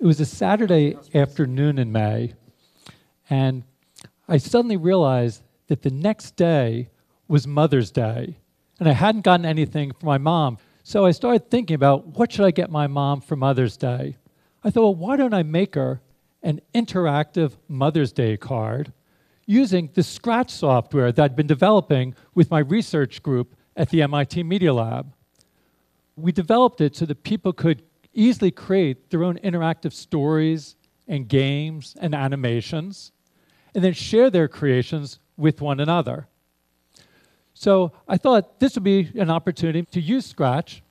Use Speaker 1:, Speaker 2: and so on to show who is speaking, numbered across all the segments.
Speaker 1: It was a Saturday afternoon in May, and I suddenly realized that the next day was Mother's Day, and I hadn't gotten anything for my mom. So I started thinking about what should I get my mom for Mother's Day. I thought, well, why don't I make her an interactive Mother's Day card using the Scratch software that I'd been developing with my research group at the MIT Media Lab. We developed it so that people could easily create their own interactive stories and games and animations, and then share their creations with one another. So I thought this would be an opportunity to use Scratch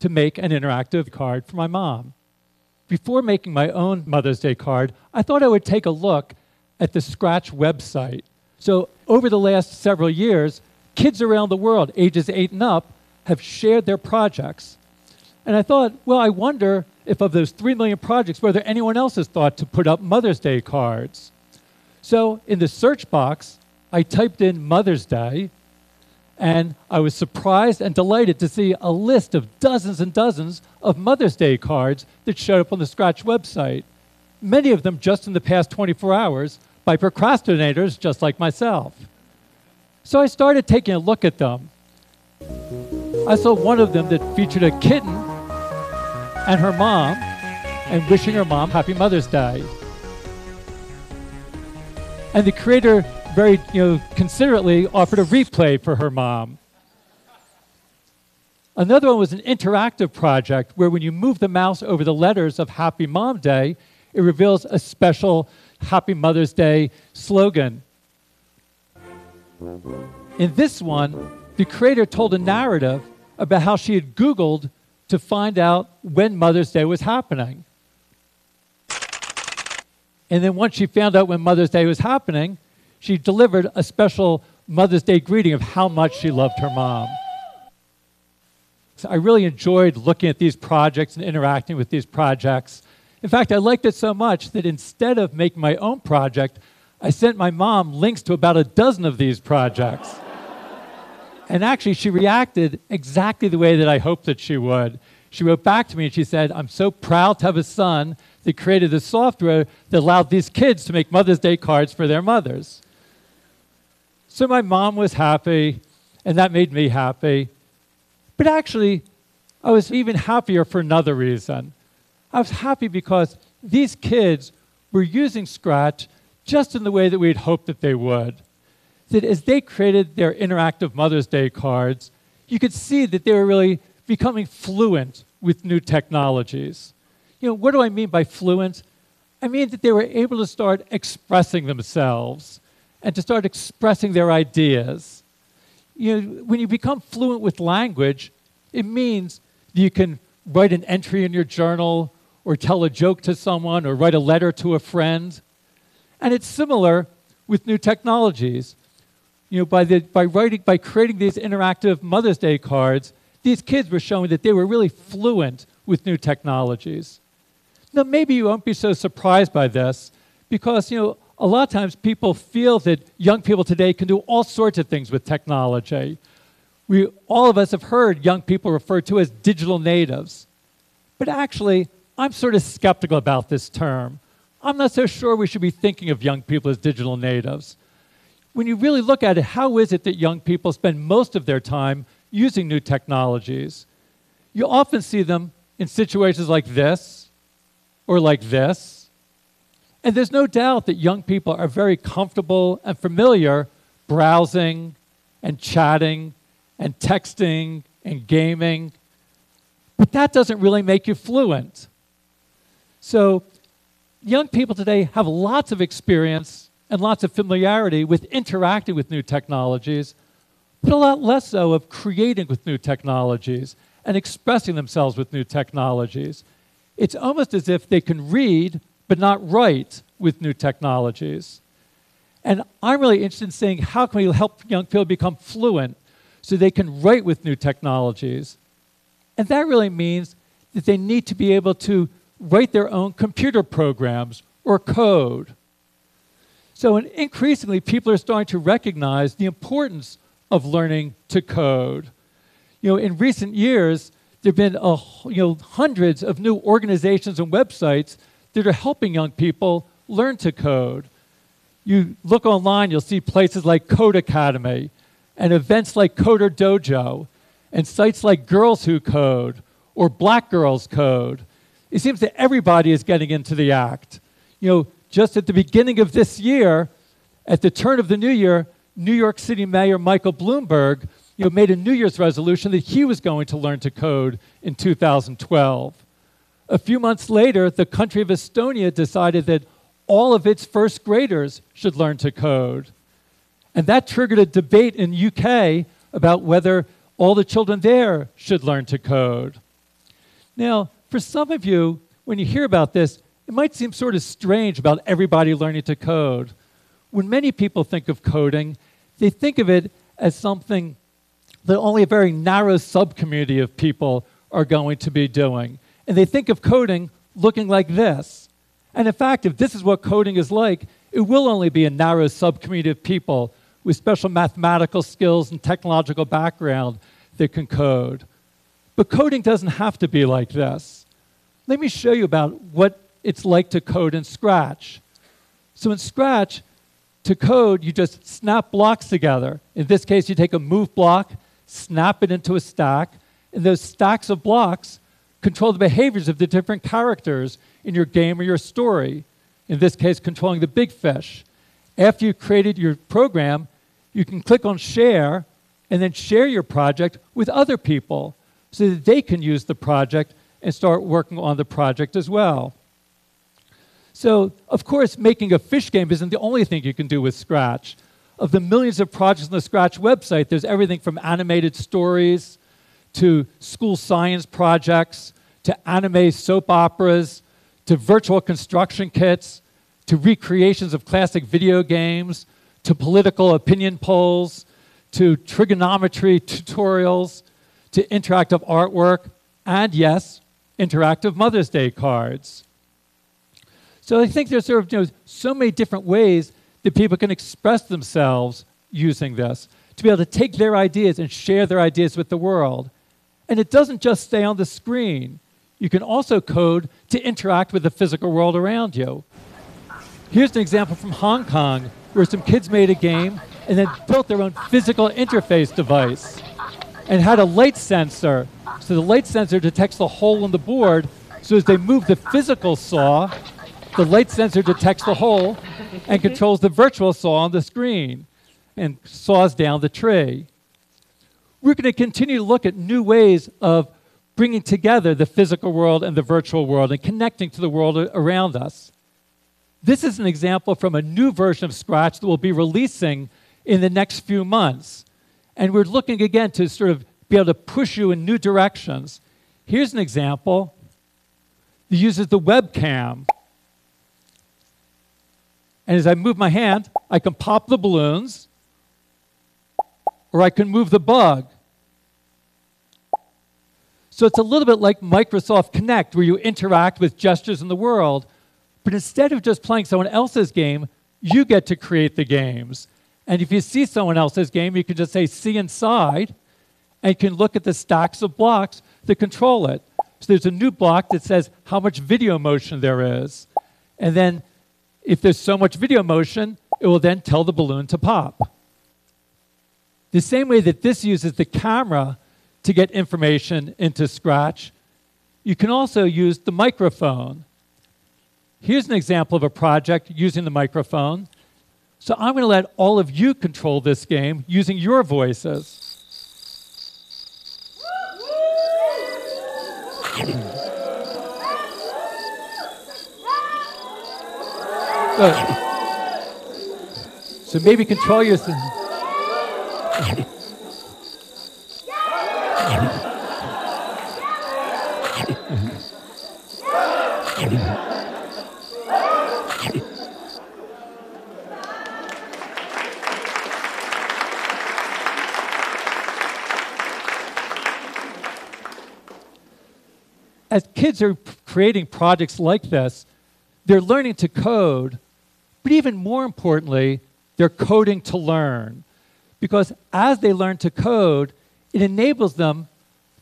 Speaker 1: to make an interactive card for my mom. Before making my own Mother's Day card, I thought I would take a look at the Scratch website. So over the last several years, kids around the world, ages eight and up, have shared their projects. And I thought, well, I wonder if of those 3 million projects, whether anyone else has thought to put up Mother's Day cards. So in the search box, I typed in Mother's Day, and I was surprised and delighted to see a list of dozens and dozens of Mother's Day cards that showed up on the Scratch website. Many of them just in the past 24 hours by procrastinators just like myself. So I started taking a look at them. I saw one of them that featured a kitten and her mom and wishing her mom happy Mother's Day. And the creator very you know, considerately offered a replay for her mom. Another one was an interactive project where when you move the mouse over the letters of Happy Mom Day, it reveals a special Happy Mother's Day slogan. In this one, the creator told a narrative about how she had Googled to find out when Mother's Day was happening. And then once she found out when Mother's Day was happening, she delivered a special Mother's Day greeting of how much she loved her mom. So I really enjoyed looking at these projects and interacting with these projects. In fact, I liked it so much that instead of making my own project, I sent my mom links to about a dozen of these projects. And actually, she reacted exactly the way that I hoped that she would. She wrote back to me and she said, I'm so proud to have a son that created the software that allowed these kids to make Mother's Day cards for their mothers. So my mom was happy, and that made me happy. But actually, I was even happier for another reason. I was happy because these kids were using Scratch just in the way that we had hoped that they would that as they created their interactive Mother's Day cards, you could see that they were really becoming fluent with new technologies. You know, what do I mean by fluent? I mean that they were able to start expressing themselves and to start expressing their ideas. You know, when you become fluent with language, it means you can write an entry in your journal or tell a joke to someone or write a letter to a friend. And it's similar with new technologies you know, by, the, by, writing, by creating these interactive Mother's Day cards, these kids were showing that they were really fluent with new technologies. Now, maybe you won't be so surprised by this because, you know, a lot of times people feel that young people today can do all sorts of things with technology. We, all of us have heard young people referred to as digital natives. But actually, I'm sort of skeptical about this term. I'm not so sure we should be thinking of young people as digital natives when you really look at it, how is it that young people spend most of their time using new technologies? You often see them in situations like this or like this. And there's no doubt that young people are very comfortable and familiar browsing and chatting and texting and gaming. But that doesn't really make you fluent. So, young people today have lots of experience and lots of familiarity with interacting with new technologies, but a lot less so of creating with new technologies and expressing themselves with new technologies. It's almost as if they can read but not write with new technologies. And I'm really interested in seeing how can we help young people become fluent so they can write with new technologies. And that really means that they need to be able to write their own computer programs or code so increasingly, people are starting to recognize the importance of learning to code. You know, in recent years, there have been a, you know, hundreds of new organizations and websites that are helping young people learn to code. You look online, you'll see places like Codecademy and events like CoderDojo and sites like Girls Who Code or Black Girls Code. It seems that everybody is getting into the act. You know, just at the beginning of this year, at the turn of the new year, New York City Mayor Michael Bloomberg you know, made a New Year's resolution that he was going to learn to code in 2012. A few months later, the country of Estonia decided that all of its first graders should learn to code. And that triggered a debate in UK about whether all the children there should learn to code. Now, for some of you, when you hear about this, it might seem sort of strange about everybody learning to code. When many people think of coding, they think of it as something that only a very narrow subcommunity of people are going to be doing. And they think of coding looking like this. And in fact, if this is what coding is like, it will only be a narrow subcommunity of people with special mathematical skills and technological background that can code. But coding doesn't have to be like this. Let me show you about what it's like to code in Scratch. So in Scratch, to code, you just snap blocks together. In this case, you take a move block, snap it into a stack, and those stacks of blocks control the behaviors of the different characters in your game or your story. In this case, controlling the big fish. After you've created your program, you can click on share and then share your project with other people so that they can use the project and start working on the project as well. So, of course, making a fish game isn't the only thing you can do with Scratch. Of the millions of projects on the Scratch website, there's everything from animated stories to school science projects to anime soap operas to virtual construction kits to recreations of classic video games to political opinion polls to trigonometry tutorials to interactive artwork and, yes, interactive Mother's Day cards. So I think there's sort of you know, so many different ways that people can express themselves using this to be able to take their ideas and share their ideas with the world. And it doesn't just stay on the screen. You can also code to interact with the physical world around you. Here's an example from Hong Kong where some kids made a game and then built their own physical interface device and had a light sensor. So the light sensor detects the hole in the board. So as they move the physical saw, the light sensor detects the hole and mm-hmm. controls the virtual saw on the screen and saws down the tree. We're going to continue to look at new ways of bringing together the physical world and the virtual world and connecting to the world around us. This is an example from a new version of Scratch that we'll be releasing in the next few months. And we're looking again to sort of be able to push you in new directions. Here's an example that uses the webcam. And as I move my hand, I can pop the balloons, or I can move the bug. So it's a little bit like Microsoft Kinect, where you interact with gestures in the world, but instead of just playing someone else's game, you get to create the games. And if you see someone else's game, you can just say, see inside, and you can look at the stacks of blocks that control it. So there's a new block that says how much video motion there is. And then if there's so much video motion, it will then tell the balloon to pop. The same way that this uses the camera to get information into Scratch, you can also use the microphone. Here's an example of a project using the microphone. So I'm going to let all of you control this game using your voices. so maybe control yourself. As kids are creating projects like this, they're learning to code but even more importantly, they're coding to learn. Because as they learn to code, it enables them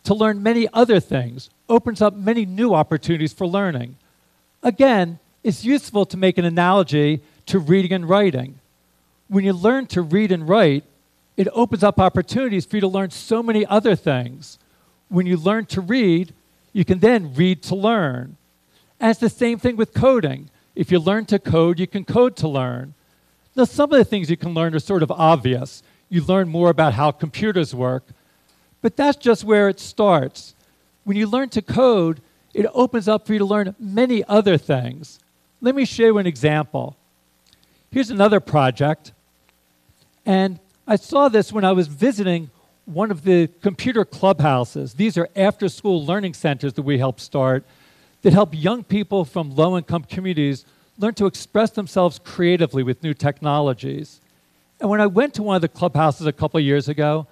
Speaker 1: to learn many other things, opens up many new opportunities for learning. Again, it's useful to make an analogy to reading and writing. When you learn to read and write, it opens up opportunities for you to learn so many other things. When you learn to read, you can then read to learn. And it's the same thing with coding. If you learn to code, you can code to learn. Now, some of the things you can learn are sort of obvious. You learn more about how computers work, but that's just where it starts. When you learn to code, it opens up for you to learn many other things. Let me show you an example. Here's another project, and I saw this when I was visiting one of the computer clubhouses. These are after school learning centers that we help start that help young people from low income communities learn to express themselves creatively with new technologies. And when I went to one of the clubhouses a couple years ago,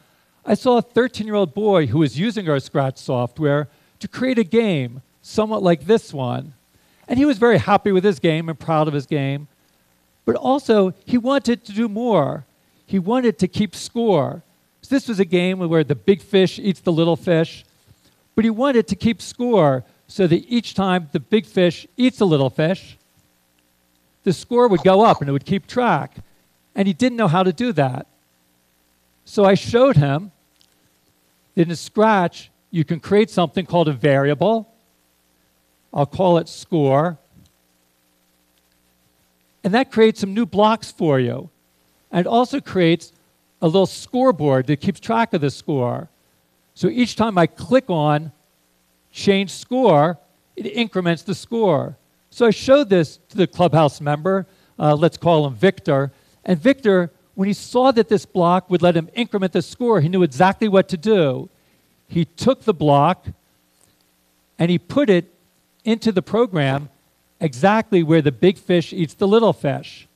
Speaker 1: I saw a 13 year old boy who was using our Scratch software to create a game somewhat like this one. And he was very happy with his game and proud of his game. But also, he wanted to do more. He wanted to keep score. So this was a game where the big fish eats the little fish. But he wanted to keep score so that each time the big fish eats a little fish, the score would go up and it would keep track. And he didn't know how to do that. So I showed him that in Scratch, you can create something called a variable. I'll call it score. And that creates some new blocks for you. And it also creates a little scoreboard that keeps track of the score. So each time I click on change score, it increments the score. So I showed this to the clubhouse member, uh, let's call him Victor. And Victor, when he saw that this block would let him increment the score, he knew exactly what to do. He took the block and he put it into the program exactly where the big fish eats the little fish.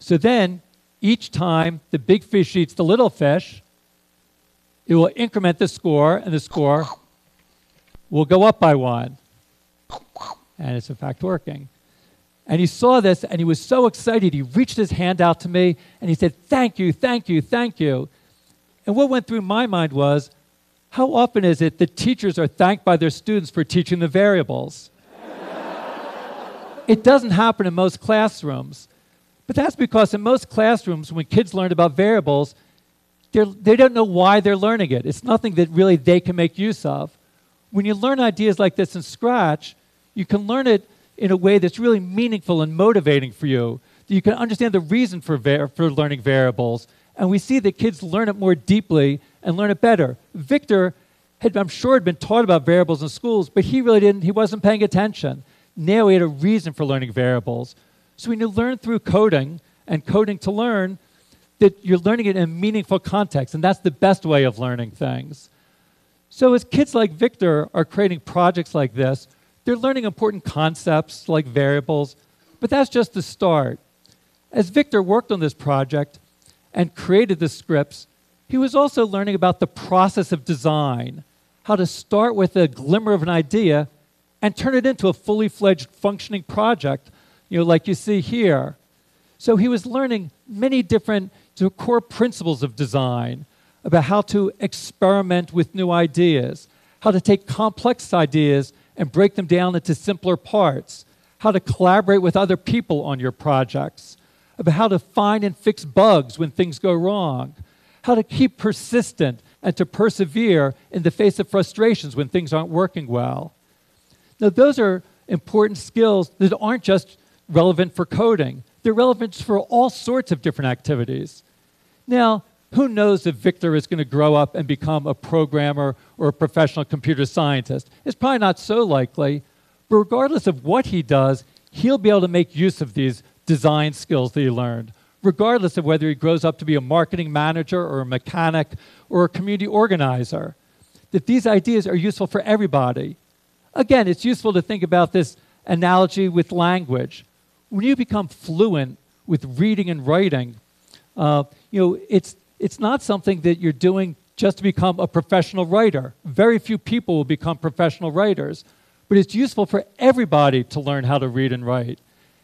Speaker 1: So then, each time the big fish eats the little fish, it will increment the score, and the score will go up by one. And it's in fact working. And he saw this and he was so excited. He reached his hand out to me and he said, Thank you, thank you, thank you. And what went through my mind was, how often is it that teachers are thanked by their students for teaching the variables? it doesn't happen in most classrooms. But that's because in most classrooms, when kids learn about variables, they don't know why they're learning it. It's nothing that really they can make use of. When you learn ideas like this in Scratch, you can learn it in a way that's really meaningful and motivating for you. You can understand the reason for, for learning variables. And we see that kids learn it more deeply and learn it better. Victor had, I'm sure, had been taught about variables in schools, but he really didn't, he wasn't paying attention. Now he had a reason for learning variables. So when you learn through coding and coding to learn, that you're learning it in a meaningful context, and that's the best way of learning things. So as kids like Victor are creating projects like this, they're learning important concepts like variables, but that's just the start. As Victor worked on this project and created the scripts, he was also learning about the process of design, how to start with a glimmer of an idea and turn it into a fully fledged functioning project, you know, like you see here. So he was learning many different core principles of design about how to experiment with new ideas, how to take complex ideas and break them down into simpler parts, how to collaborate with other people on your projects, about how to find and fix bugs when things go wrong, how to keep persistent and to persevere in the face of frustrations when things aren't working well. Now, those are important skills that aren't just relevant for coding, they're relevant for all sorts of different activities. Now, who knows if Victor is going to grow up and become a programmer or a professional computer scientist? It's probably not so likely. But regardless of what he does, he'll be able to make use of these design skills that he learned regardless of whether he grows up to be a marketing manager or a mechanic or a community organizer. That these ideas are useful for everybody. Again, it's useful to think about this analogy with language. When you become fluent with reading and writing, uh, you know, it's, it's not something that you're doing just to become a professional writer. Very few people will become professional writers, but it's useful for everybody to learn how to read and write.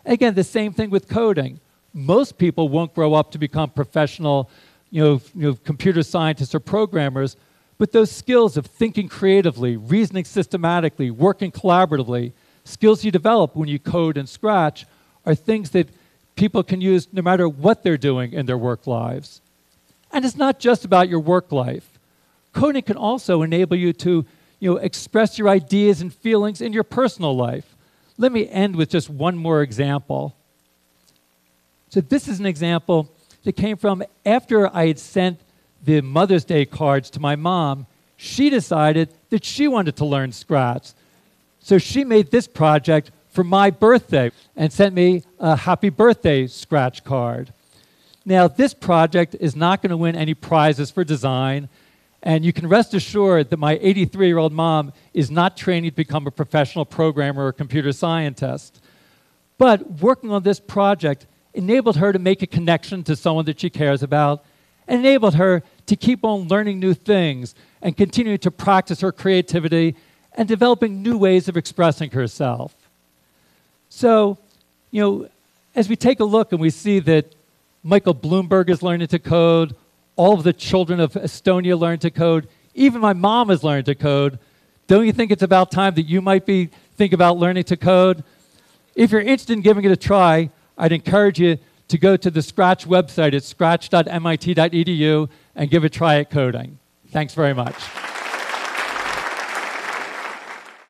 Speaker 1: Again, the same thing with coding most people won't grow up to become professional you know, you know, computer scientists or programmers, but those skills of thinking creatively, reasoning systematically, working collaboratively, skills you develop when you code in Scratch are things that people can use no matter what they're doing in their work lives. And it's not just about your work life. Coding can also enable you to you know, express your ideas and feelings in your personal life. Let me end with just one more example. So, this is an example that came from after I had sent the Mother's Day cards to my mom. She decided that she wanted to learn Scratch. So, she made this project for my birthday and sent me a happy birthday Scratch card. Now, this project is not going to win any prizes for design, and you can rest assured that my 83 year old mom is not training to become a professional programmer or computer scientist. But working on this project enabled her to make a connection to someone that she cares about, and enabled her to keep on learning new things and continuing to practice her creativity and developing new ways of expressing herself. So, you know, as we take a look and we see that Michael Bloomberg is learning to code, all of the children of Estonia learn to code. Even my mom has learned to code. Don't you think it's about time that you might be think about learning to code? If you're interested in giving it a try, I'd encourage you to go to the Scratch website at scratch.mit.edu and give a try at coding. Thanks very much.